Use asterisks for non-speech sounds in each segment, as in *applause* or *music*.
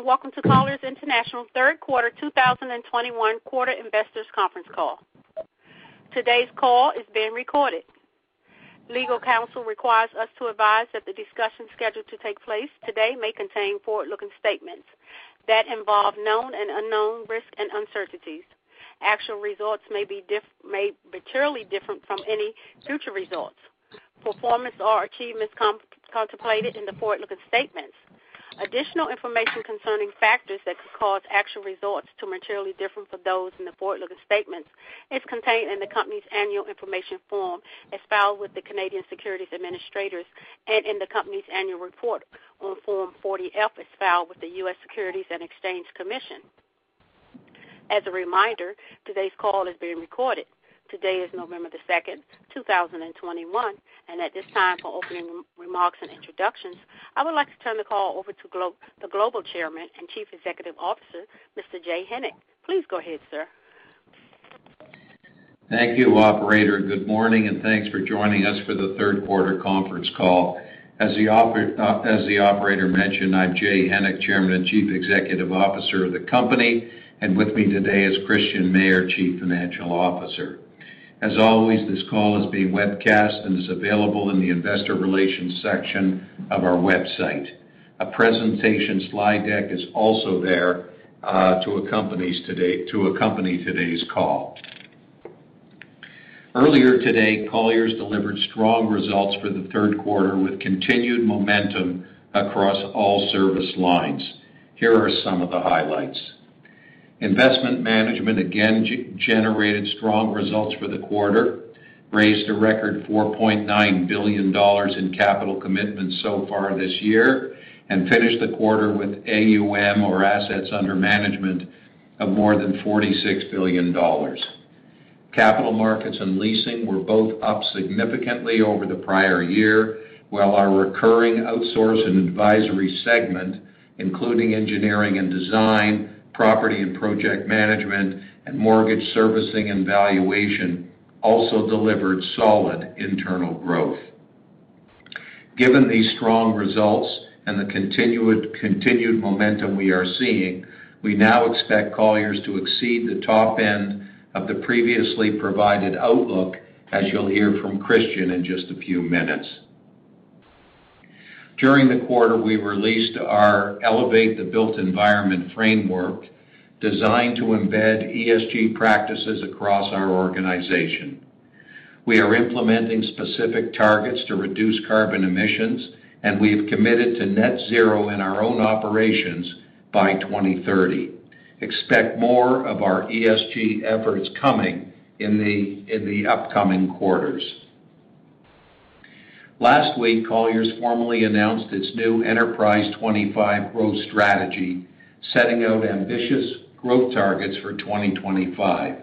And welcome to Colliers International third quarter 2021 quarter investors conference call. Today's call is being recorded. Legal counsel requires us to advise that the discussion scheduled to take place today may contain forward-looking statements that involve known and unknown risks and uncertainties. Actual results may be materially different from any future results. Performance or achievements contemplated in the forward-looking statements Additional information concerning factors that could cause actual results to materially differ from those in the forward-looking statements is contained in the company's annual information form as filed with the Canadian Securities Administrators and in the company's annual report on Form 40-F as filed with the U.S. Securities and Exchange Commission. As a reminder, today's call is being recorded. Today is November the 2nd, 2021, and at this time, for opening remarks and introductions, I would like to turn the call over to Glo- the Global Chairman and Chief Executive Officer, Mr. Jay Hennick. Please go ahead, sir. Thank you, operator. Good morning, and thanks for joining us for the third quarter conference call. As the, oper- uh, as the operator mentioned, I'm Jay Hennick, Chairman and Chief Executive Officer of the company, and with me today is Christian Mayer, Chief Financial Officer. As always, this call is being webcast and is available in the investor relations section of our website. A presentation slide deck is also there uh, to accompany today's call. Earlier today, Colliers delivered strong results for the third quarter with continued momentum across all service lines. Here are some of the highlights. Investment management again generated strong results for the quarter, raised a record $4.9 billion in capital commitments so far this year, and finished the quarter with AUM, or assets under management, of more than $46 billion. Capital markets and leasing were both up significantly over the prior year, while our recurring outsource and advisory segment, including engineering and design, property and project management, and mortgage servicing and valuation also delivered solid internal growth. Given these strong results and the continued momentum we are seeing, we now expect Colliers to exceed the top end of the previously provided outlook, as you'll hear from Christian in just a few minutes. During the quarter, we released our Elevate the Built Environment framework designed to embed ESG practices across our organization. We are implementing specific targets to reduce carbon emissions, and we have committed to net zero in our own operations by 2030. Expect more of our ESG efforts coming in the upcoming quarters. Last week, Colliers formally announced its new Enterprise 25 growth strategy, setting out ambitious growth targets for 2025.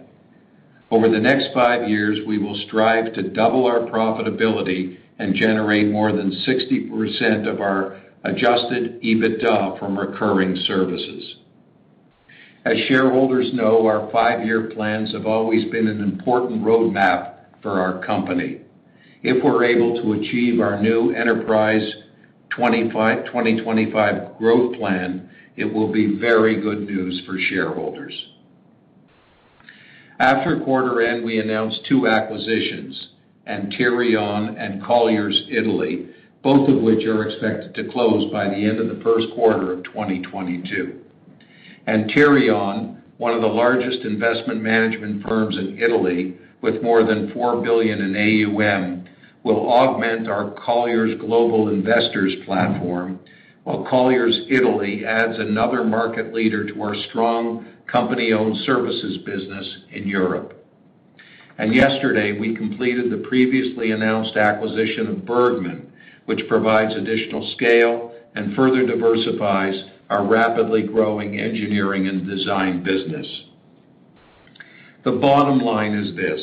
Over the next five years, we will strive to double our profitability and generate more than 60% of our adjusted EBITDA from recurring services. As shareholders know, our five-year plans have always been an important roadmap for our company. If we're able to achieve our new Enterprise 2025 growth plan, it will be very good news for shareholders. After quarter end, we announced two acquisitions, Antirion and Colliers Italy, both of which are expected to close by the end of the first quarter of 2022. Antirion, one of the largest investment management firms in Italy, with more than 4 billion in AUM, will augment our Colliers Global Investors platform, while Colliers Italy adds another market leader to our strong company-owned services business in Europe. And Yesterday, we completed the previously announced acquisition of Bergmann, which provides additional scale and further diversifies our rapidly growing engineering and design business. The bottom line is this: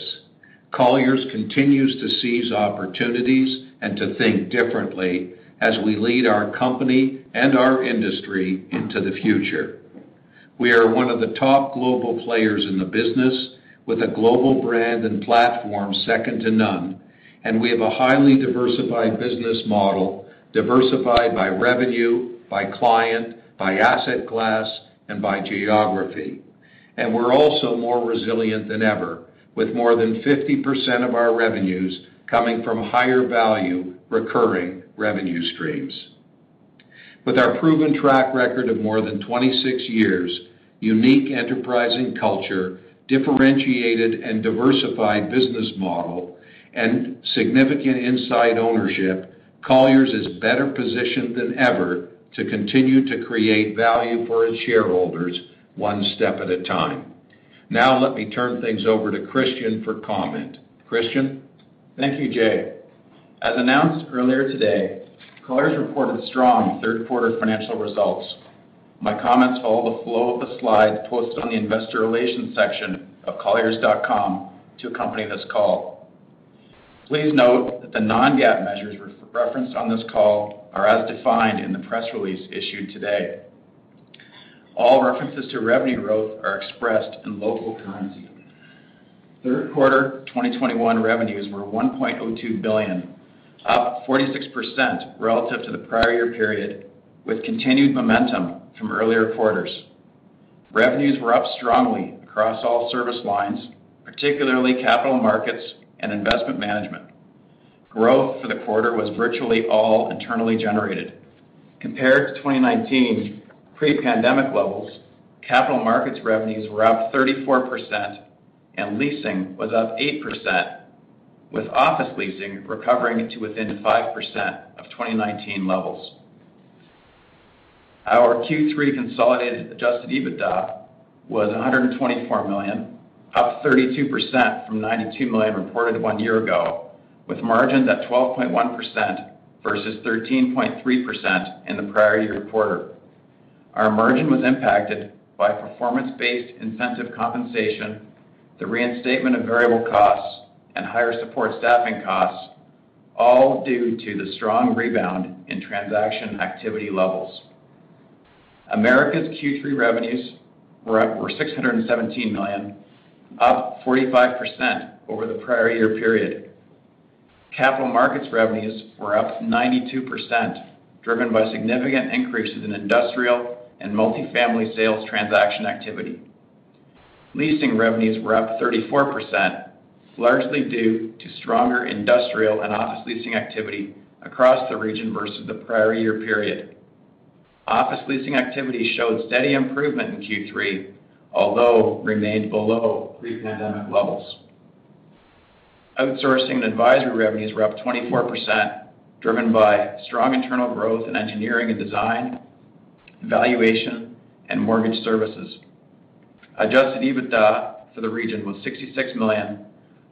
Colliers continues to seize opportunities and to think differently as we lead our company and our industry into the future. We are one of the top global players in the business with a global brand and platform second to none, and we have a highly diversified business model, diversified by revenue, by client, by asset class, and by geography. And We're also more resilient than ever, with more than 50% of our revenues coming from higher value recurring revenue streams. With our proven track record of more than 26 years, unique enterprising culture, differentiated and diversified business model, and significant inside ownership, Colliers is better positioned than ever to continue to create value for its shareholders one step at a time. Now let me turn things over to Christian for comment. Christian? Thank you, Jay. As announced earlier today, Colliers reported strong third quarter financial results. My comments follow the flow of the slides posted on the investor relations section of colliers.com to accompany this call. Please note that the non-GAAP measures referenced on this call are as defined in the press release issued today. All references to revenue growth are expressed in local currency. Third quarter 2021 revenues were 1.02 billion, up 46% relative to the prior year period, with continued momentum from earlier quarters. Revenues were up strongly across all service lines, particularly capital markets and investment management. Growth for the quarter was virtually all internally generated. Compared to 2019 pre-pandemic levels, capital markets revenues were up 34% and leasing was up 8%, with office leasing recovering to within 5% of 2019 levels. Our Q3 consolidated adjusted EBITDA was 124 million, up 32% from 92 million reported one year ago, with margins at 12.1% versus 13.3% in the prior year quarter. Our margin was impacted by performance-based incentive compensation, the reinstatement of variable costs, and higher support staffing costs, all due to the strong rebound in transaction activity levels. Americas Q3 revenues were 617 million, up 45% over the prior year period. Capital markets revenues were up 92%, driven by significant increases in industrial and multifamily sales transaction activity. Leasing revenues were up 34%, largely due to stronger industrial and office leasing activity across the region versus the prior year period. Office leasing activity showed steady improvement in Q3, although remained below pre-pandemic levels. Outsourcing and advisory revenues were up 24%, driven by strong internal growth in engineering and design, valuation, and mortgage services. Adjusted EBITDA for the region was 66 million,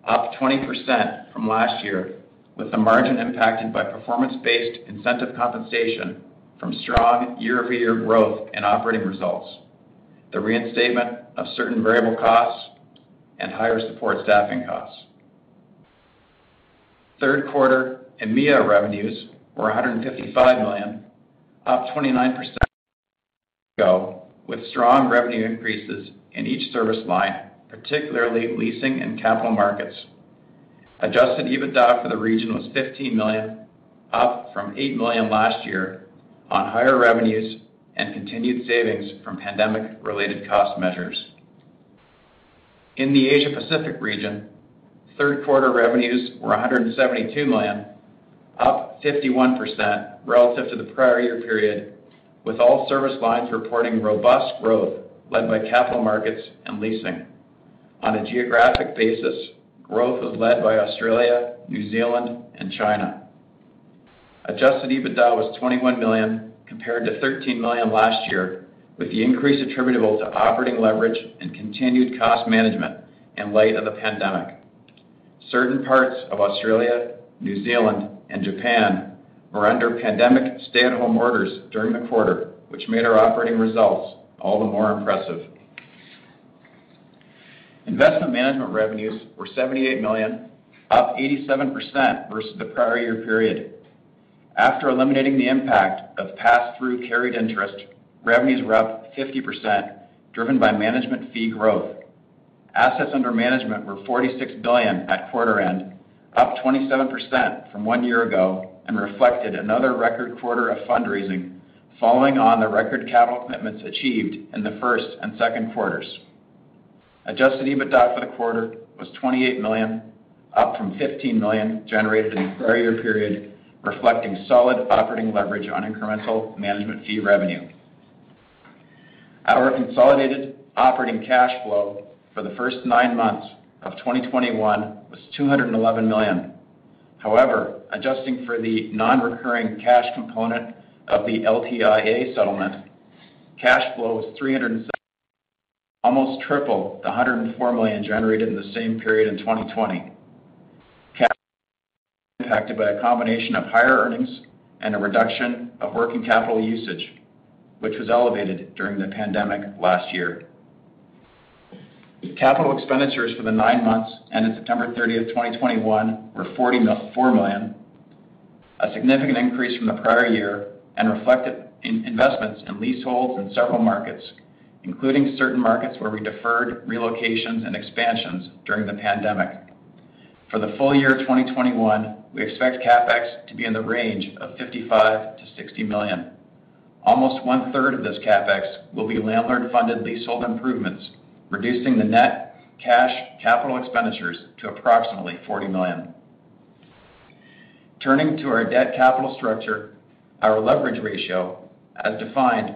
up 20% from last year, with the margin impacted by performance-based incentive compensation from strong year-over-year growth in operating results, the reinstatement of certain variable costs, and higher support staffing costs. Third quarter EMEA revenues were 155 million, up 29% with strong revenue increases in each service line, particularly leasing and capital markets. Adjusted EBITDA for the region was 15 million, up from 8 million last year on higher revenues and continued savings from pandemic-related cost measures. In the Asia Pacific region, third quarter revenues were 172 million, up 51% relative to the prior year period, with all service lines reporting robust growth led by capital markets and leasing. On a geographic basis, growth was led by Australia, New Zealand, and China. Adjusted EBITDA was 21 million compared to 13 million last year, with the increase attributable to operating leverage and continued cost management in light of the pandemic. Certain parts of Australia, New Zealand, and Japan were under pandemic stay-at-home orders during the quarter, which made our operating results all the more impressive. Investment management revenues were 78 million, up 87% versus the prior year period. After eliminating the impact of pass-through carried interest, revenues were up 50%, driven by management fee growth. Assets under management were 46 billion at quarter end, up 27% from one year ago, and reflected another record quarter of fundraising following on the record capital commitments achieved in the first and second quarters. Adjusted EBITDA for the quarter was 28 million, up from 15 million generated in the prior year period, reflecting solid operating leverage on incremental management fee revenue. Our consolidated operating cash flow for the first nine months of 2021 was $211 million. However, adjusting for the non-recurring cash component of the LTIA settlement, cash flow was $307 million, almost triple the 104 million generated in the same period in 2020. Cash impacted by a combination of higher earnings and a reduction of working capital usage, which was elevated during the pandemic last year. Capital expenditures for the nine months ended September 30, 2021 were $44 million, a significant increase from the prior year and reflected investments in leaseholds in several markets, including certain markets where we deferred relocations and expansions during the pandemic. For the full year 2021, we expect CapEx to be in the range of $55 million-$60 million. Almost one-third of this CapEx will be landlord-funded leasehold improvements, reducing the net cash capital expenditures to approximately 40 million. Turning to our debt capital structure, our leverage ratio, as defined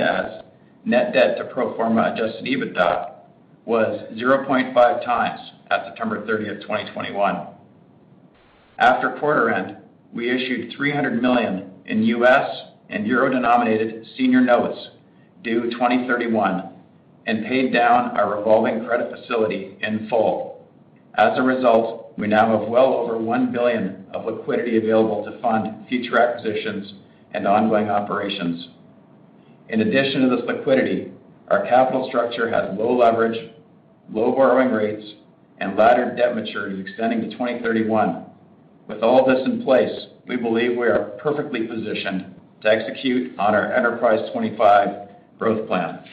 as net debt to pro forma adjusted EBITDA, was 0.5x at September 30, 2021. After quarter end, we issued 300 million in U.S. and euro-denominated senior notes due 2031 and paid down our revolving credit facility in full. As a result, we now have well over 1 billion of liquidity available to fund future acquisitions and ongoing operations. In addition to this liquidity, our capital structure has low leverage, low borrowing rates, and laddered debt maturities extending to 2031. With all this in place, we believe we are perfectly positioned to execute on our Enterprise 2025 growth plan.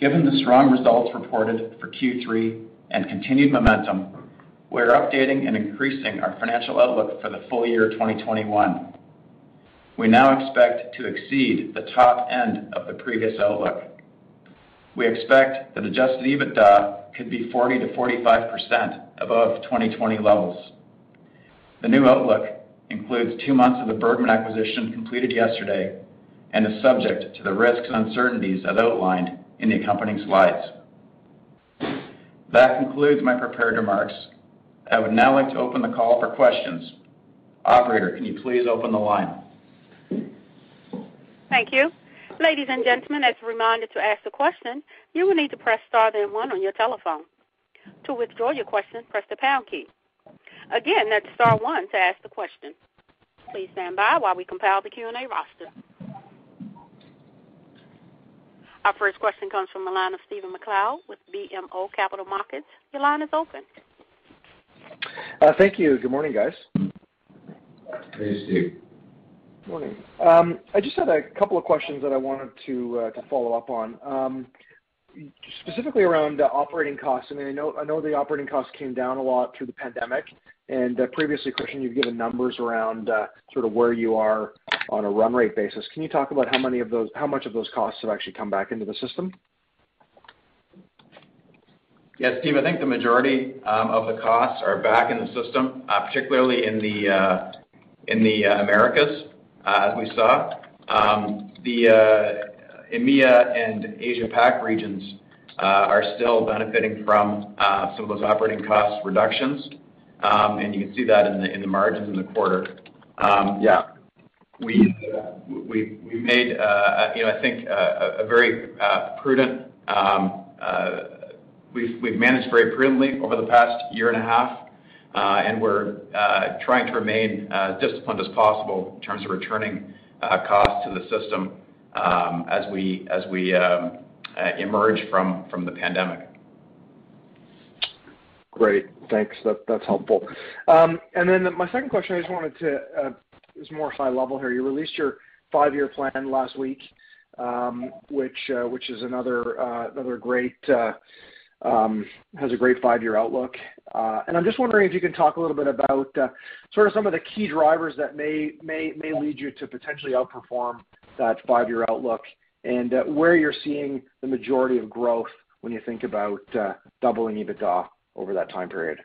Given the strong results reported for Q3 and continued momentum, we're updating and increasing our financial outlook for the full year 2021. We now expect to exceed the top end of the previous outlook. We expect that adjusted EBITDA could be 40%-45% above 2020 levels. The new outlook includes two months of the Bergmann acquisition completed yesterday and is subject to the risks and uncertainties as outlined in the accompanying slides. That concludes my prepared remarks. I would now like to open the call for questions. Operator, can you please open the line? Thank you. Ladies and gentlemen, as a reminder to ask a question, you will need to press star then one on your telephone. To withdraw your question, press the pound key. Again, that's star one to ask the question. Please stand by while we compile the Q&A roster. Our first question comes from the line of Stephen MacLeod with BMO Capital Markets. Your line is open. Uh, thank you. Good morning, guys. Hey, Steve. Morning. Um, I just had a couple of questions that I wanted to uh, follow up on. Um, specifically around operating costs. I mean, I know the operating costs came down a lot through the pandemic. And uh, previously, Christian, you've given numbers around sort of where you are on a run rate basis. Can you talk about how many of those how much of those costs have actually come back into the system? Yes, Steve, I think the majority um, of the costs are back in the system, uh, particularly in the uh in the uh, Americas, uh, as we saw. Um, the EMEA and Asia Pac regions are still benefiting from some of those operating cost reductions. Um and you can see that in the in the margins in the quarter. Um, We've made, uh, uh, you know, I think uh, a very prudent. Um, we've managed very prudently over the past year and a half, and we're trying to remain as disciplined as possible in terms of returning costs to the system um, as we um, emerge from the pandemic. Great. Thanks. That's helpful. Um and then my second question, I just wanted to is more high level here. You released your five-year plan last week, um, uh, which is another uh, great uh, um, has a great five-year outlook. Uh and I'm just wondering if you can talk a little bit about sort of some of the key drivers that may lead you to potentially outperform that five-year outlook and where you're seeing the majority of growth when you think about doubling EBITDA over that time period.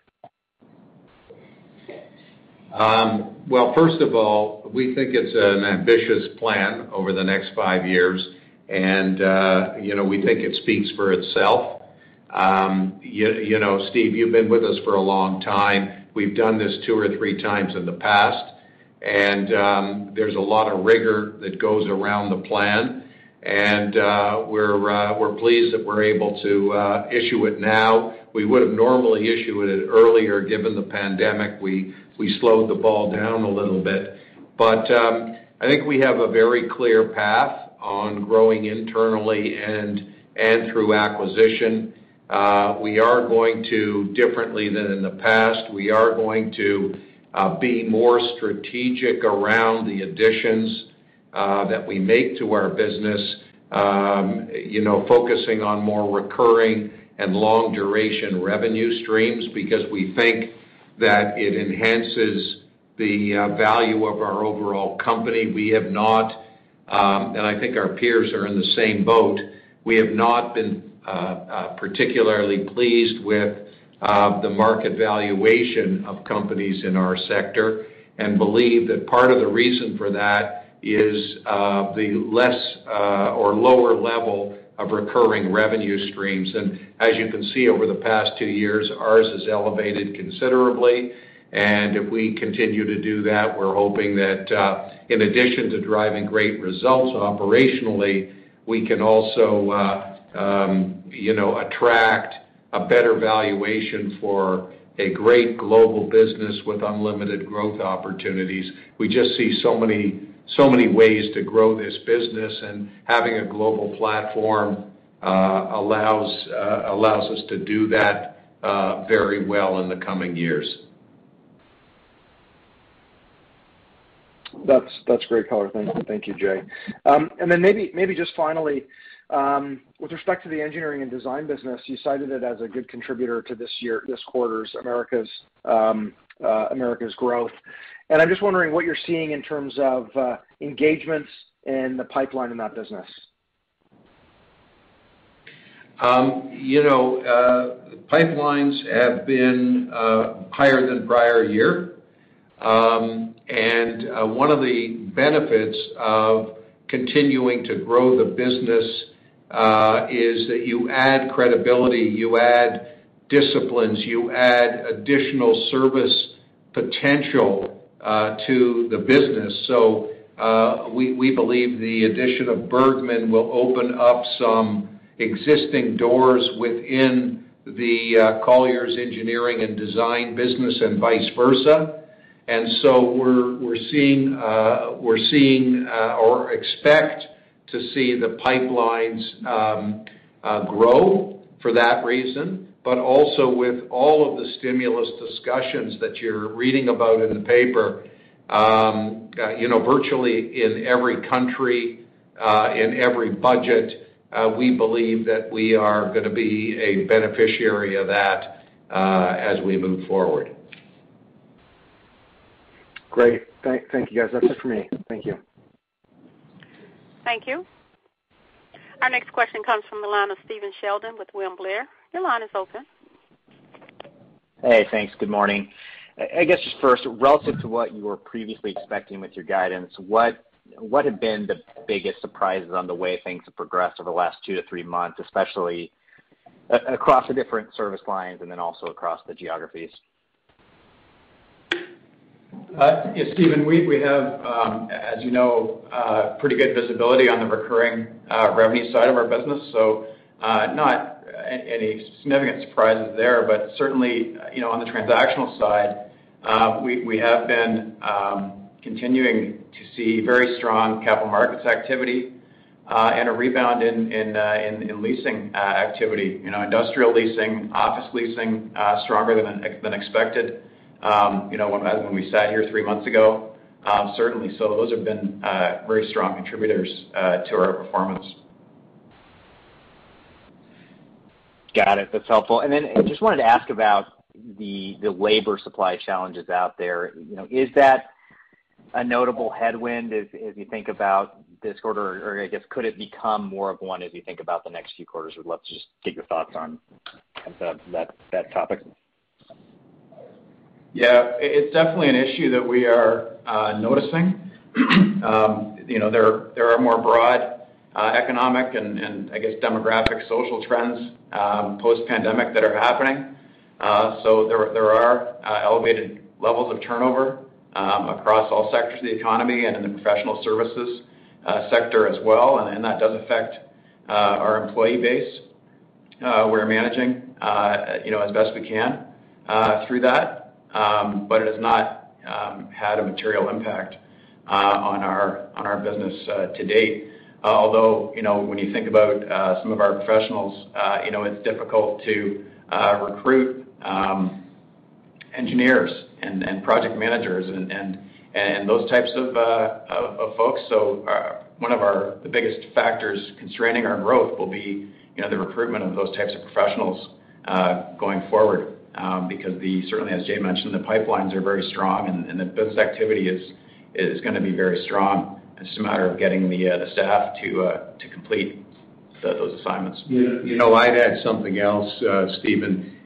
Um, well, first of all, we think it's an ambitious plan over the next five years, and uh, you know, we think it speaks for itself. Um, you know, Steve, you've been with us for a long time. We've done this two or three times in the past, and um, there's a lot of rigor that goes around the plan. And uh we're uh we're pleased that we're able to uh, issue it now. We would have normally issued it earlier, given the pandemic. We slowed the ball down a little bit. But um, I think we have a very clear path on growing internally and and through acquisition. Uh, we are going to, differently than in the past, we are going to uh, be more strategic around the additions uh, that we make to our business, um, you know, focusing on more recurring and long duration revenue streams because we think that it enhances the uh, value of our overall company. We have not, um, and I think our peers are in the same boat. We have not been uh, uh, particularly pleased with the market valuation of companies in our sector and believe that part of the reason for that is the less or lower level of recurring revenue streams. And as you can see over the past two years, ours has elevated considerably. And if we continue to do that, we're hoping that uh, in addition to driving great results operationally, we can also uh, um, you know attract a better valuation for a great global business with unlimited growth opportunities. We just see so many ways to grow this business, and having a global platform uh, uh, allows us to do that uh, very well in the coming years. That's great color. Thank you, Jay. Um and then maybe maybe just finally, um, with respect to the engineering and design business, you cited it as a good contributor to this year this quarter's Americas um, growth. I'm just wondering what you're seeing in terms of uh, engagements in the pipeline in that business. Um, you know, uh, pipelines have been uh, higher than prior year. Um, and one of the benefits of continuing to grow the business is that you add credibility, you add disciplines, you add additional service potential to the business. So uh we believe the addition of Bergmann will open up some existing doors within the Colliers Engineering and Design business and vice versa. And so we're we're seeing uh we're seeing uh or expect to see the pipelines grow for that reason. But also with all of the stimulus discussions that you're reading about in the paper, um, uh, you know, virtually in every country, uh, in every budget, uh, we believe that we are gonna be a beneficiary of that, as we move forward. Great. Thank you, guys. That's it for me. Thank you. Thank you. Our next question comes from the line of Stephen Sheldon with William Blair. Your line is open. Hey, thanks. Good morning. I guess just first, relative to what you were previously expecting with your guidance, what have been the biggest surprises on the way things have progressed over the last two to three months, especially across the different service lines and then also across the geographies? Uh, yeah, Stephen, we have, um, as you know, uh, pretty good visibility on the recurring uh, revenue side of our business. So uh not any significant surprises there, but certainly, you know, on the transactional side, um, we we have been um, continuing to see very strong capital markets activity uh, and a rebound in in uh in leasing uh, activity. You know, industrial leasing, office leasing uh, stronger than than expected, um, you know, when we sat here three months ago, certainly. So those have been very strong contributors to our performance. Got it. That's helpful. And then I just wanted to ask about the labor supply challenges out there. You know, is that a notable headwind as you think about this quarter? Or I guess, could it become more of one as you think about the next few quarters? Would love to just get your thoughts on that topic. Yeah. It's definitely an issue that we are uh, noticing. *clears throat* Um, you know, there are more broad Uh, economic and I guess demographic social trends um, post-pandemic that are happening. Uh, so there are uh, elevated levels of turnover um, across all sectors of the economy and in the professional services sector as well. And that does affect our employee base. We're managing you know as best we can through that. Um, but it has not had a material impact on our business to date. Uh, although, you know, when you think about uh, some of our professionals, uh, you know, it's difficult to recruit um, engineers and project managers and those types of folks. So one of our the biggest factors constraining our growth will be, you know, the recruitment of those types of professionals going forward. Um, because the certainly, as Jay mentioned, the pipelines are very strong and the business activity is gonna be very strong. It's just a matter of getting the uh, staff to uh, complete those assignments. You know, I'd add something else, uh, Stephen.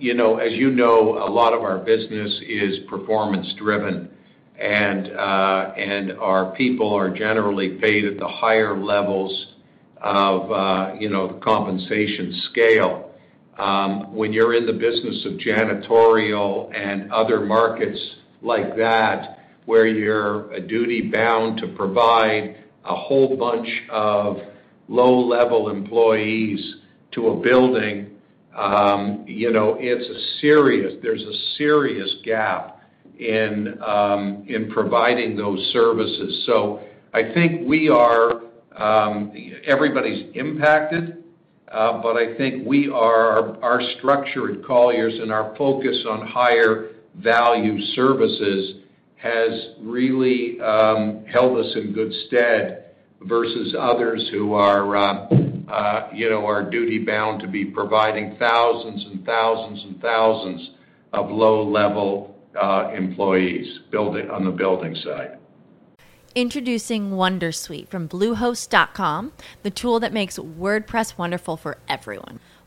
You know, as you know, a lot of our business is performance driven, and our people are generally paid at the higher levels of, you know, the compensation scale. Um, when you're in the business of janitorial and other markets like that, where you're a duty-bound to provide a whole bunch of low-level employees to a building, um, you know, it's a serious there's a serious gap in um, providing those services. So I think we are, um, everybody's impacted, uh, but I think we are, our structure at Colliers and our focus on higher value services has really um, held us in good stead versus others who are, uh, uh, you know, are duty-bound to be providing thousands and thousands and thousands of low-level uh, employees building on the building side. Introducing Wondersuite from Bluehost.com, the tool that makes WordPress wonderful for everyone.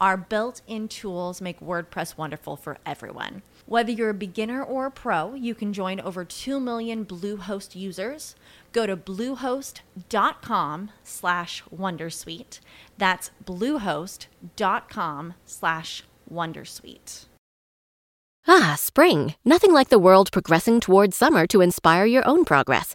our built-in tools make WordPress wonderful for everyone. Whether you're a beginner or a pro, you can join over 2 million Bluehost users. Go to bluehost.com slash Wondersuite. That's bluehost.com slash Wondersuite. Ah, spring. Nothing like the world progressing towards summer to inspire your own progress.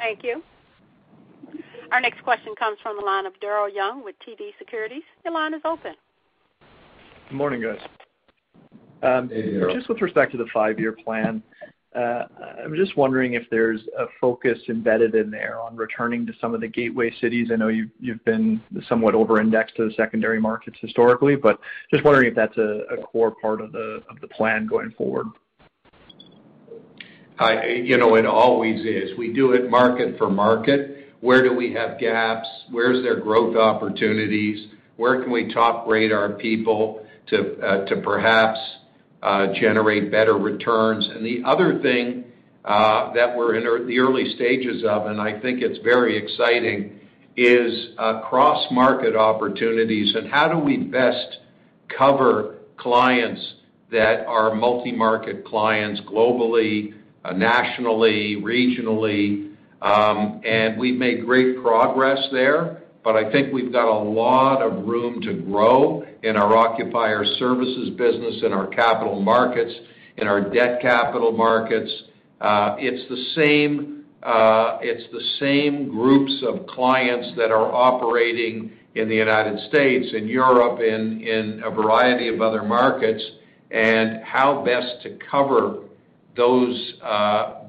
Thank you. Our next question comes from the line of Daryl Young with TD Securities. Your line is open. Good morning, guys. Um, just with respect to the five-year plan, uh, I'm just wondering if there's a focus embedded in there on returning to some of the gateway cities. I know you've been somewhat over-indexed to the secondary markets historically, but just wondering if that's a core part of the plan going forward. You know, it always is. We do it market for market. Where do we have gaps? Where's there growth opportunities? Where can we top-grade our people to uh, perhaps uh, generate better returns? And the other thing uh, that we're in the early stages of, and I think it's very exciting, is cross-market opportunities and how do we best cover clients that are multi-market clients globally, Uh, nationally, regionally. Um, and we've made great progress there, but I think we've got a lot of room to grow in our occupier services business, in our capital markets, in our debt capital markets. Uh, uh, it's the same groups of clients that are operating in the United States, in Europe, in a variety of other markets, and how best to cover those uh,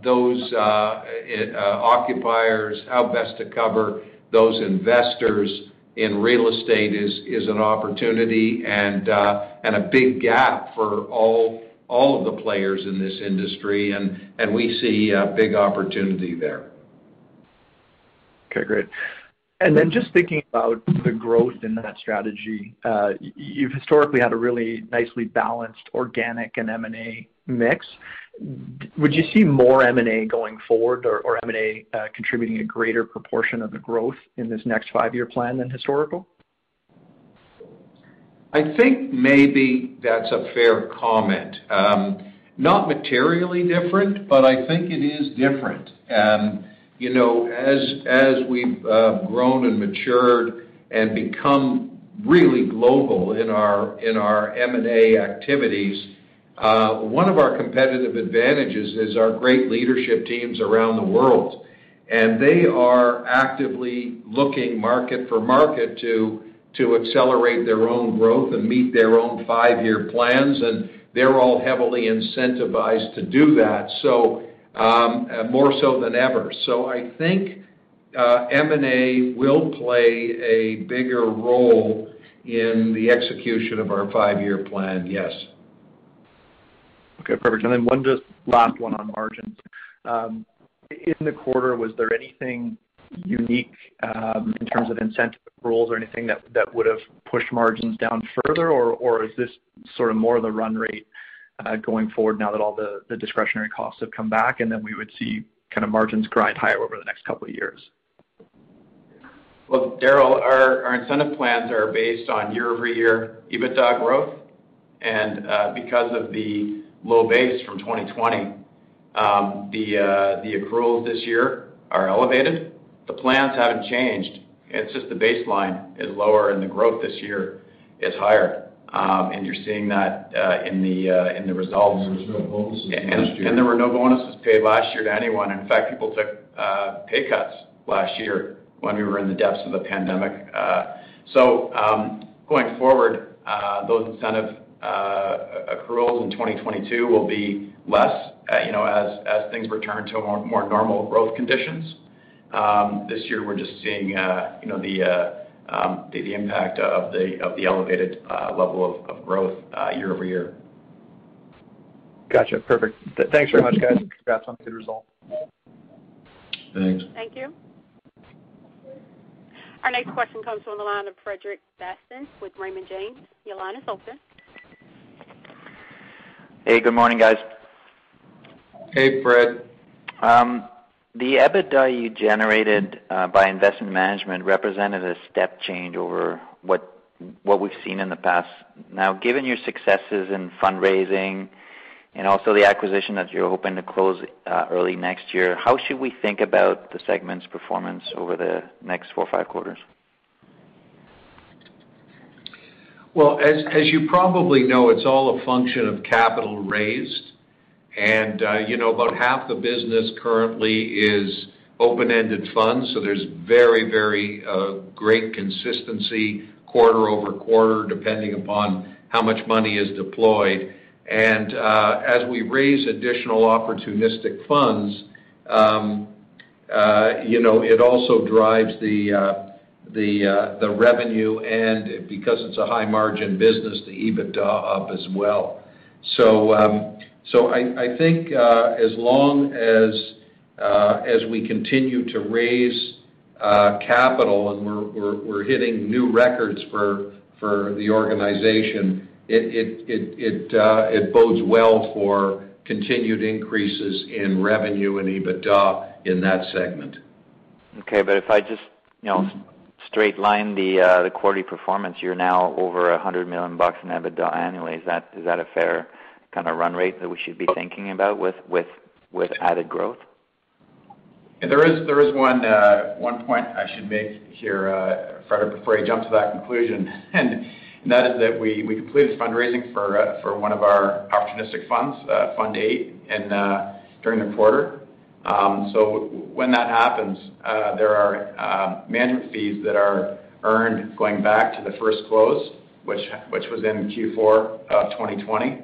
uh, uh, occupiers, how best to cover those investors in real estate is an opportunity and a big gap for all of the players in this industry, and we see a big opportunity there. Okay, great. And then just thinking about the growth in that strategy, you've historically had a really nicely balanced organic and M&A mix. Would you see more M&A going forward or M&A uh, contributing a greater proportion of the growth in this next five-year plan than historical? I think maybe that's a fair comment. Um, not materially different, but I think it is different. You know, as we've uh, grown and matured and become really global in our M&A activities, Uh, one of our competitive advantages is our great leadership teams around the world. And they are actively looking market for market to accelerate their own growth and meet their own five-year plans, and they're all heavily incentivized to do that, So um, more so than ever. So I think uh, M&A will play a bigger role in the execution of our five-year plan, yes. Okay, perfect. And then one just last one on margins. Um, in the quarter, was there anything unique um, in terms of incentive rules or anything that would have pushed margins down further? Or is this sort of more the run rate uh, going forward now that all the discretionary costs have come back, and then we would see kind of margins grind higher over the next couple of years? Well, Daryl, our incentive plans are based on year-over-year EBITDA growth. And uh because of the low base from 2020, um, uh, the accruals this year are elevated. The plans haven't changed. It's just the baseline is lower and the growth this year is higher. Um and you're seeing that uh, uh, in the results. There was no bonuses last year. There were no bonuses paid last year to anyone. In fact, people took pay cuts last year when we were in the depths of the pandemic. So um, going forward, those incentive Uh, accruals in 2022 will be less, uh, you know, as things return to more normal growth conditions. Um, this year, we're just seeing, uh, you know, um, the impact of the elevated level of growth year-over-year. Gotcha. Perfect. Thanks very much, guys. Congrats on the good result. Thanks. Thank you. Our next question comes from the line of Frederic Bastien with Raymond James. Your line is open. Hey, good morning, guys. Hey, Fred. Um, the EBITDA you generated uh, by investment management represented a step change over what what we've seen in the past. Now, given your successes in fundraising and also the acquisition that you're hoping to close uh, early next year, how should we think about the segment's performance over the next four or five quarters? Well, as as you probably know, it's all a function of capital raised. And uh you know, about half the business currently is open-ended funds, so there's very very uh great consistency quarter-over-quarter, depending upon how much money is deployed. And uh as we raise additional opportunistic funds, you know, it also drives the Uh, revenue, and because it's a high margin business, the EBITDA up as well. So um, I think uh, as long uh, as we continue to raise capital and we're hitting new records for the organization, it bodes well for continued increases in revenue and EBITDA in that segment. Okay. But if I just, you know, straight line uh, the quarterly performance, you're now over 100 million bucks in EBITDA annually. Is that a fair kind of run rate that we should be oh. thinking about with added growth? There is uh, one point I should make here, uh, Frederic, before I jump to that conclusion, *laughs* and that is that we completed fundraising for one of our opportunistic funds, Fund VIII, during the quarter. Um, so, when that happens, uh, there are um, management fees that are earned going back to the first close, which was in Q4 of 2020.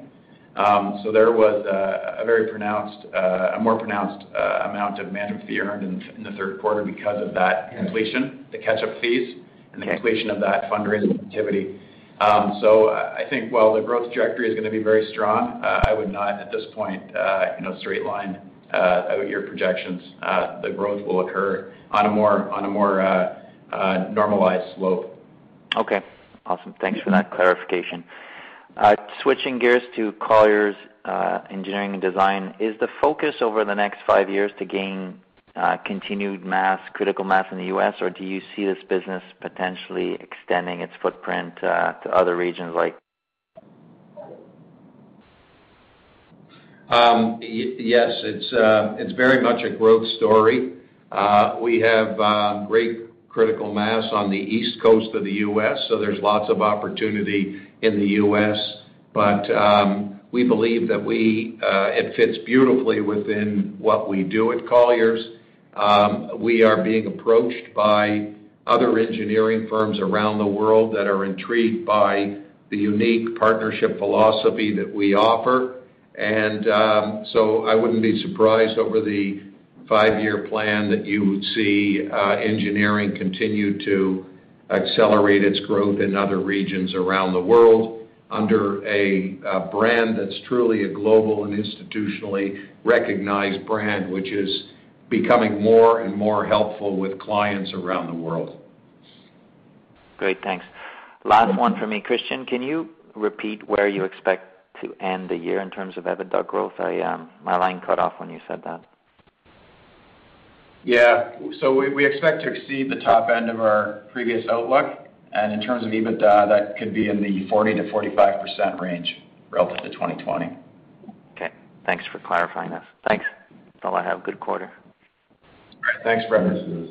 Um, there was a very pronounced uh a more pronounced uh, amount of management fee earned in the third quarter because of that completion, the catch-up fees and the completion of that fundraising activity. Um so uh, I think while the growth trajectory is gonna be very strong, I would not at this point, you know, straight line Uh, out your projections. Uh, the growth will occur on a more uh, normalized slope. Okay. Awesome. Thanks for that clarification. Switching gears to Colliers Engineering & Design, is the focus over the next five years to gain continued mass, critical mass in the U.S., or do you see this business potentially extending its footprint to other regions like? Yes, it's uh it's very much a growth story. We have great critical mass on the East Coast of the U.S., so there's lots of opportunity in the U.S. But um we believe that we uh it fits beautifully within what we do at Colliers. We are being approached by other engineering firms around the world that are intrigued by the unique partnership philosophy that we offer. Um, I wouldn't be surprised over the five-year plan that you would see uh, engineering continue to accelerate its growth in other regions around the world under a brand that's truly a global and institutionally recognized brand, which is becoming more and more helpful with clients around the world. Great. Thanks. Last one for me. Christian, can you repeat where you expect to end the year in terms of EBITDA growth? I um my line cut off when you said that. Yeah. So we expect to exceed the top end of our previous outlook. And in terms of EBITDA, that could be in the 40%-45% range relative to 2020. Okay. Thanks for clarifying this. Thanks. That's all I have. Good quarter. All right. Thanks, Frederic.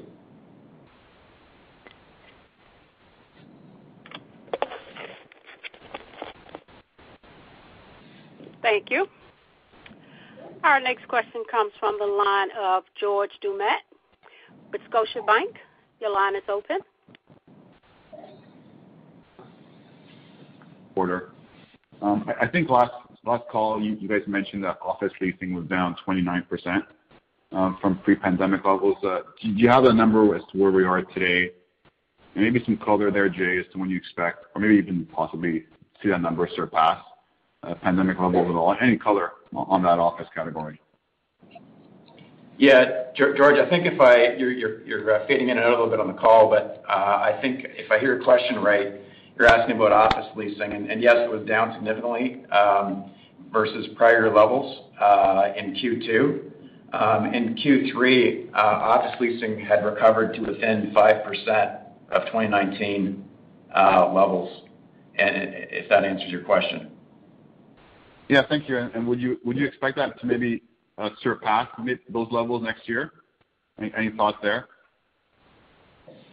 Thank you. Our next question comes from the line of George Doumet with Scotiabank. Your line is open. Quarter. Um, I think last call, you guys mentioned that office leasing was down 29% um, from pre-pandemic levels. Uh, do you have a number as to where we are today? Maybe some color there, Jay, as to when you expect or maybe even possibly see that number surpass pandemic levels at all. Any color on that office category? Yeah. George, I think if I you're uh, fading in and out a little bit on the call, but uh, I think if I hear your question right, you're asking about office leasing. And yes, it was down significantly um, versus prior levels uh, in Q2. Um, in Q3, office leasing had recovered to within 5% of 2019 levels, and if that answers your question. Yeah, thank you. Would you expect that to maybe uh, surpass those levels next year? Any thoughts there?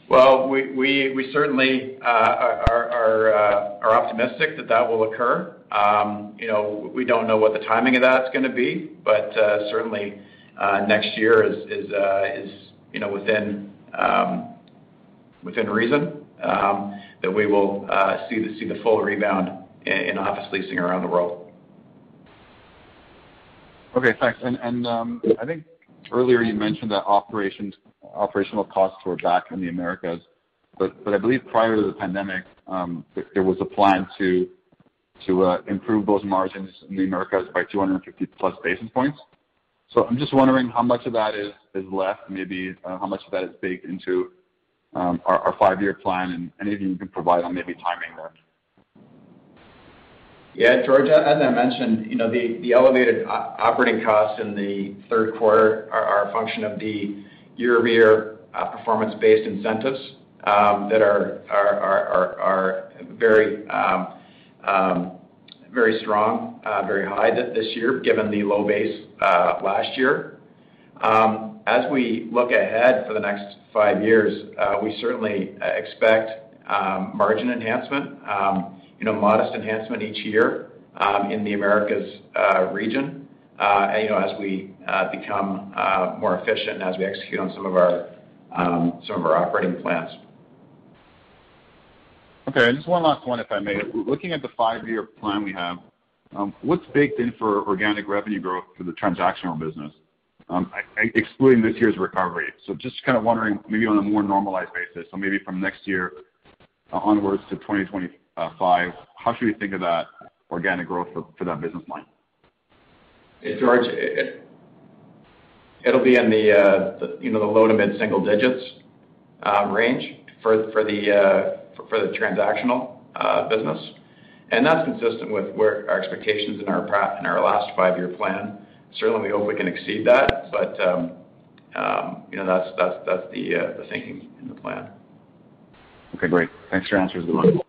Well, we certainly uh, uh, are optimistic that that will occur. Um, you know, we don't know what the timing of that's gonna be, but certainly next year is you know within um, reason um, that we will see the full rebound in office leasing around the world. Okay, thanks. And and um I think earlier you mentioned that operations operational costs were back in the Americas, but but I believe prior to the pandemic, um there was a plan to to uh improve those margins in the Americas by 250+ basis points. So I'm just wondering how much of that is is, left, maybe how much of that is baked into um our five-year plan, and anything you can provide on maybe timing there. Yeah, George, as I mentioned, you know, the elevated operating costs in the third quarter are a function of the year-over-year uh, performance-based incentives um, that are are are are very um um very strong, uh, very high this year, given the low base uh, last year. Um, as we look ahead for the next five years, we certainly expect um, margin enhancement, you know, modest enhancement each year um, in the Americas uh, region, uh, you know, as we uh, become more efficient as we execute on some of our um some of our operating plans. Okay. Just one last one, if I may. Looking at the five-year plan we have, um, what's baked in for organic revenue growth for the transactional business, um, excluding this year's recovery? So just kind of wondering, maybe on a more normalized basis, so maybe from next year onwards to Uh, 2025, how should we think of that organic growth for that business line? George, it'll be in uh, the you know the low to mid-single digits uh, range for the transactional business. And that's consistent with where our expectations in our last five-year plan. Certainly, we hope we can exceed that, but um, um, you know, that's the thinking in the plan. Okay, great. Thanks for your answers. Good luck.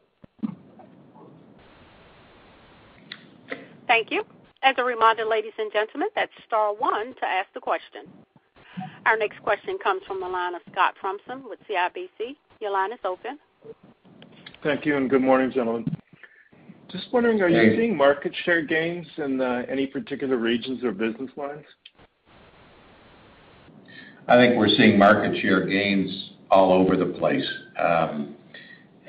Thank you. As a reminder, ladies and gentlemen, that's star one to ask the question. Our next question comes from the line of Scott Fromson with CIBC. Your line is open. Thank you, and good morning, gentlemen. Just wondering, are you seeing market share gains in uh, any particular regions or business lines? I think we're seeing market share gains all over the place. Um,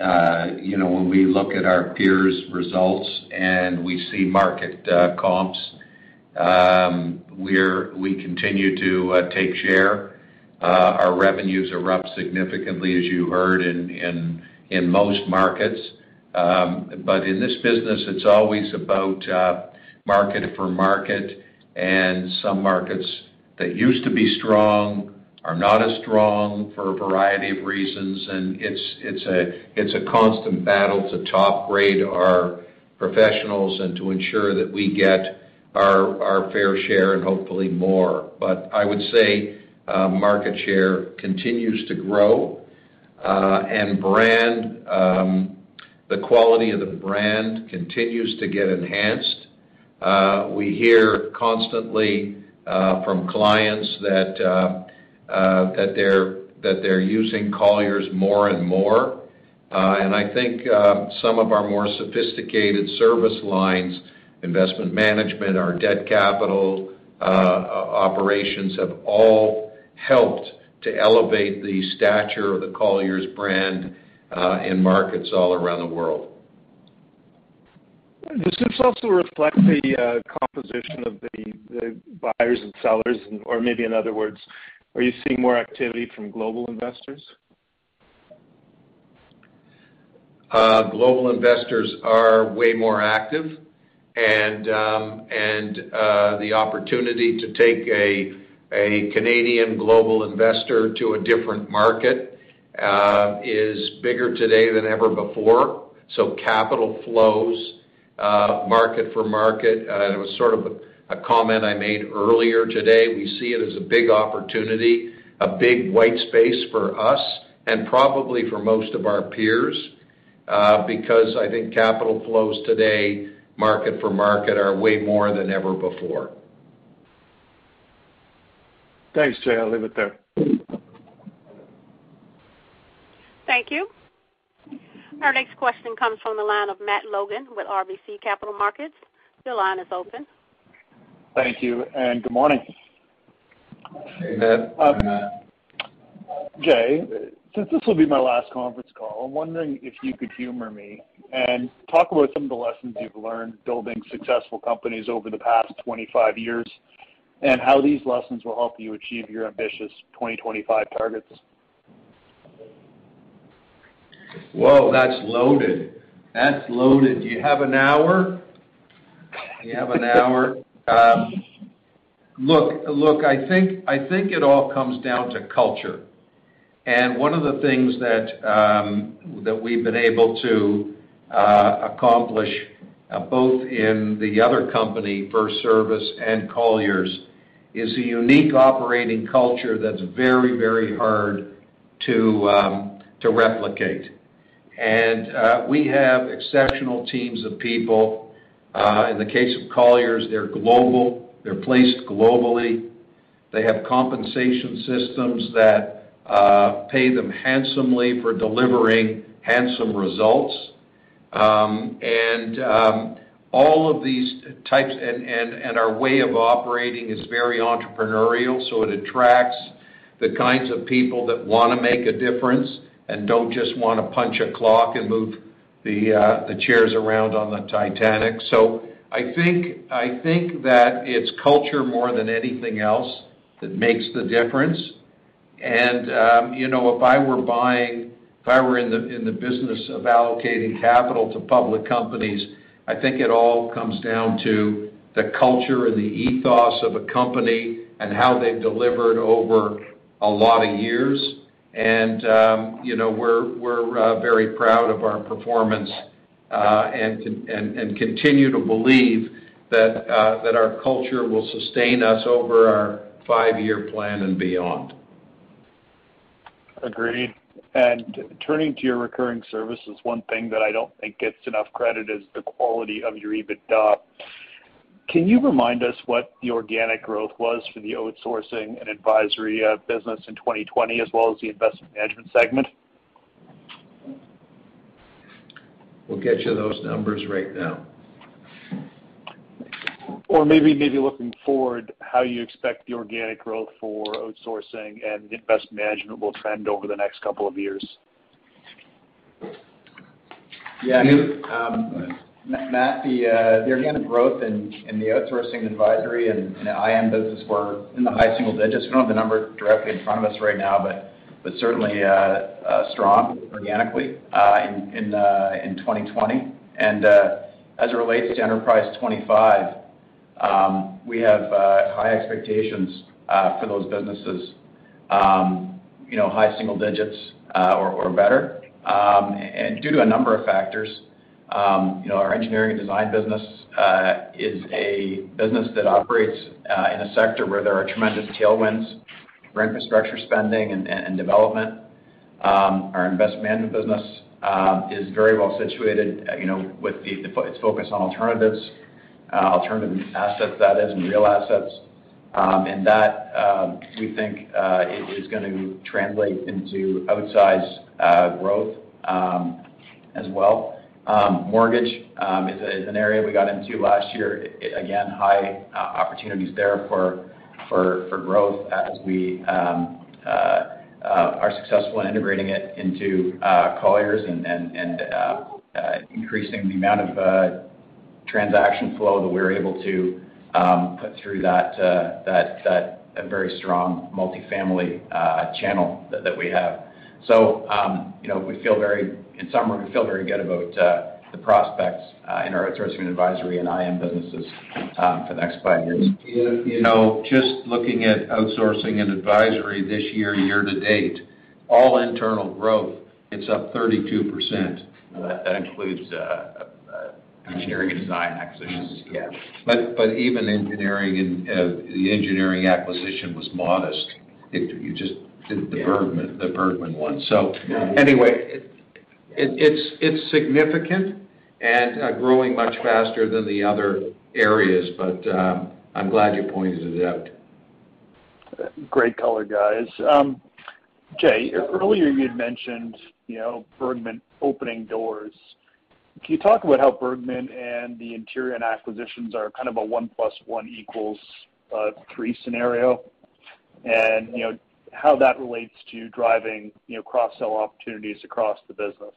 Uh, you know, when we look at our peers' results and we see market uh, comps, um we continue to uh, take share. Our revenues are up significantly, as you heard, in in most markets. Um but in this business, it's always about market for market, and some markets that used to be strong are not as strong for a variety of reasons. And it's a constant battle to top grade our professionals and to ensure that we get our fair share and hopefully more. But I would say uh, market share continues to grow, uh, and brand, um, the quality of the brand continues to get enhanced. Uh, we hear constantly from clients that Uh, they're using Colliers more and more. Uh and I think uh, some of our more sophisticated service lines, investment management, our debt capital uh, operations, have all helped to elevate the stature of the Colliers brand in markets all around the world. Does this also reflect the composition of the buyers and sellers? Or maybe in other words, are you seeing more activity from global investors? Uh, global investors are way more active, and um, uh, the opportunity to take a Canadian global investor to a different market uh, is bigger today than ever before. So capital flows market for market. It was sort of a comment I made earlier today. We see it as a big opportunity, a big white space for us and probably for most of our peers, uh, because I think capital flows today market for market are way more than ever before. Thanks, Jay. I'll leave it there. Thank you. Our next question comes from the line of Matt Logan with RBC Capital Markets. Your line is open. Thank you, and good morning. Uh, hey, Matt. Jay, since this will be my last conference call, I'm wondering if you could humor me and talk about some of the lessons you've learned building successful companies over the past 25 years, and how these lessons will help you achieve your ambitious 2025 targets. Whoa, that's loaded. That's loaded. Do you have an hour? You have an hour? Um, look, look I think it all comes down to culture. And one of the things that um, we've been able to uh, accomplish uh, both in the other company, FirstService and Colliers, is a unique operating culture that's very, very hard to um, replicate. And uh we have exceptional teams of people. Uh, in the case of Colliers, they're global. They're placed globally. They have compensation systems that uh, pay them handsomely for delivering handsome results. Um, and um, all of these types and our way of operating is very entrepreneurial, so it attracts the kinds of people that wanna make a difference and don't just wanna punch a clock and move the chairs around on the Titanic. So I think I think that it's culture more than anything else that makes the difference. And um, you know, if I were buying, if I were in the in the business of allocating capital to public companies, I think it all comes down to the culture and the ethos of a company and how they've delivered over a lot of years. And um, you know, we're uh, very proud of our performance uh, and continue to believe uh, that our culture will sustain us over our five-year plan and beyond. Agreed. And turning to your recurring services, one thing that I don't think gets enough credit is the quality of your EBITDA. Can you remind us what the organic growth was for the outsourcing and advisory uh, business in 2020 as well as the investment management segment? We'll get you those numbers right now. Or maybe looking forward, how you expect the organic growth for outsourcing and investment management will trend over the next couple of years. Yeah. Um, Matt, uh, the organic growth in the outsourcing advisory and IM business were in the high single digits. We don't have the number directly in front of us right now, but certainly uh, uh, strong organically in 2020. As it relates to Enterprise 2025, um, we have high expectations for those businesses, um, know, high single digits or better. Um and due to a number of factors, Um, you know, our engineering and design business uh, is a business that operates uh, in a sector where there are tremendous tailwinds for infrastructure spending and development. Um, our investment management business uh, is very well situated, you know, with the its focus on alternatives, alternative assets that is, and real assets. Um and that um, we think is gonna translate into outsized growth as well. Um, mortgage um, is an area we got into last year. Again, high uh, opportunities there for growth as we um, uh, uh, are successful in integrating it into Colliers and increasing the amount of transaction flow that we're able to put through that very strong multifamily channel that we have. So um you know, in summary, we feel very good about uh, the prospects uh, in our outsourcing advisory and IM businesses um, for the next five years. You know, just looking at outsourcing and advisory this year year to date, all internal growth, it's up 32%. That includes uh, engineering and design acquisitions. Yeah. Even engineering and the engineering acquisition was modest. You just did the Bergmann one. So anyway, it's significant and growing much faster than the other areas. But um, I'm glad you pointed it out. Great color, guys. Um, Jay, earlier you'd mentioned, you know, Bergmann opening doors. Can you talk about how Bergmann and the Antirion acquisitions are kind of a one plus one equals uh, three scenario? You know, how that relates to driving, you know, cross-sell opportunities across the business.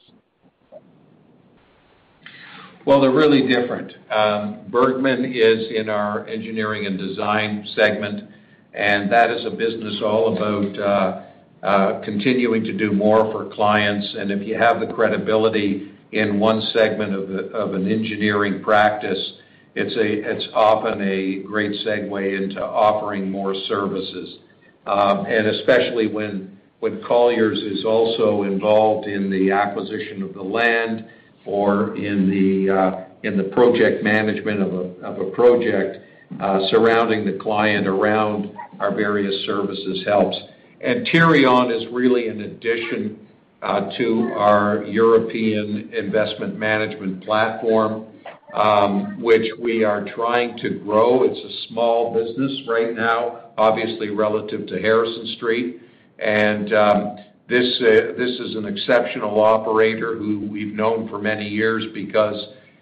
Well, they're really different. Um, Bergmann is in our engineering and design segment, and that is a business all about uh, uh, continuing to do more for clients. And If you have the credibility in one segment of an engineering practice, it's often a great segue into offering more services. Um, and Especially when Colliers is also involved in the acquisition of the land or in the uh, project management of a project uh, surrounding the client around our various services helps. Antirion is really an addition uh, to our European investment management platform, which we are trying to grow. It's a small business right now, obviously relative to Harrison Street. And um, this this is an exceptional operator who we've known for many years because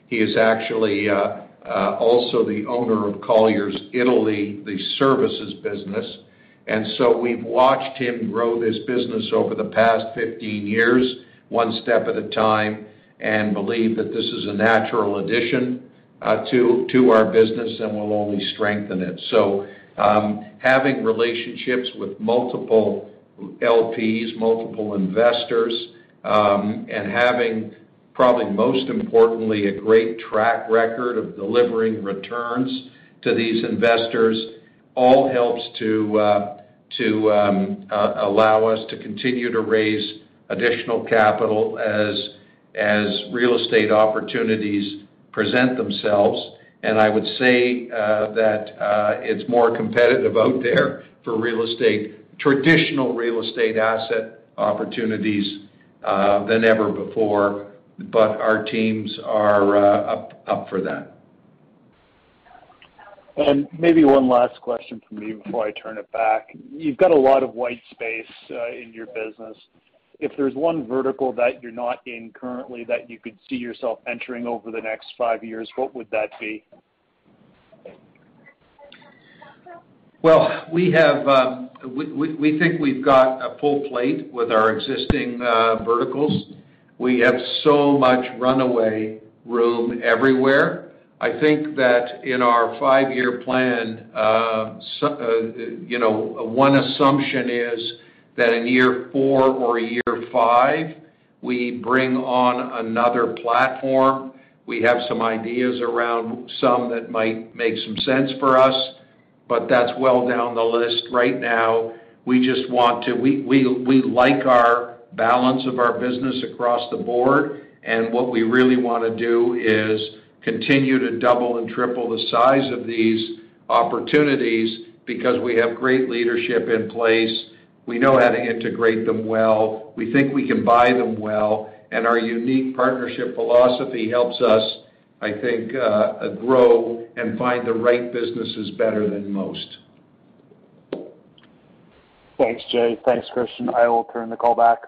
he is actually uh, uh, also the owner of Colliers Italy, the services business. and so We've watched him grow this business over the past 15 years, one step at a time, and believe that this is a natural addition uh, to our business and will only strengthen it. So, um, Having relationships with multiple LPs, multiple investors, um, and having, probably most importantly, a great track record of delivering returns to these investors, all helps to uh, um, uh, allow us to continue to raise additional capital as real estate opportunities present themselves. And I would say uh, that it's more competitive out there for real estate traditional real estate asset opportunities uh, than ever before, but our teams are uh, up for that. And Maybe one last question from me before I turn it back. You've got a lot of white space uh, in your business. If there's one vertical that you're not in currently that you could see yourself entering over the next five years, what would that be? Well, we have we think we've got a full plate with our existing uh, verticals. We have so much runaway room everywhere. I think that in our five-year plan, uh, uh, you know, one assumption is that in year four or year five, we bring on another platform. We have some ideas around some that might make some sense for us but that's well down the list right now. We just want to. We like our balance of our business across the board, and what we really wanna do is continue to double and triple the size of these opportunities because we have great leadership in place. We know how to integrate them well. We think we can buy them well, and our unique partnership philosophy helps us I think, uh, uh, grow and find the right businesses better than most. Thanks, Jay. Thanks, Christian. I will turn the call back.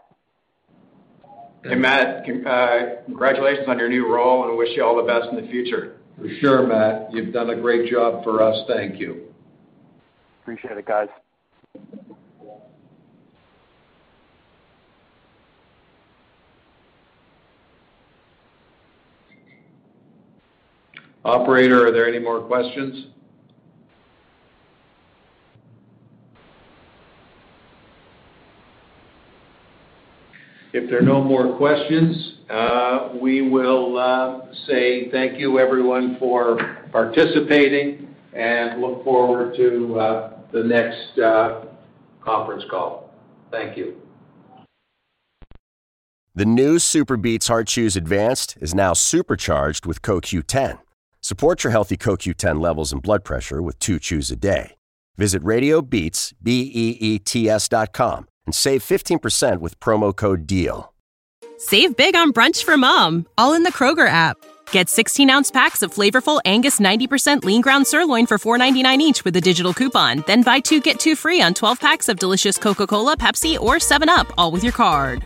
Hey, Matt, uh, congratulations on your new role, and wish you all the best in the future. For sure, Matt. You've done a great job for us. Thank you. Appreciate it, guys. Operator, are there any more questions? If there are no more questions, uh, we will uh, say thank you everyone for participating and look forward to uh, the next conference call. Thank you. The new Super Beets Heart Chews Advanced is now supercharged with CoQ10 Support your healthy CoQ10 levels and blood pressure with two chews a day. Visit RadioBeets, B-E-E-T-S dot com and save 15% with promo code DEAL. Save big on brunch for mom, all in the Kroger app. Get 16 ounce packs of flavorful Angus 90% lean ground sirloin for $4.99 each with a digital coupon. Then buy two get two free on 12 packs of delicious Coca Cola, Pepsi, or 7UP, all with your card.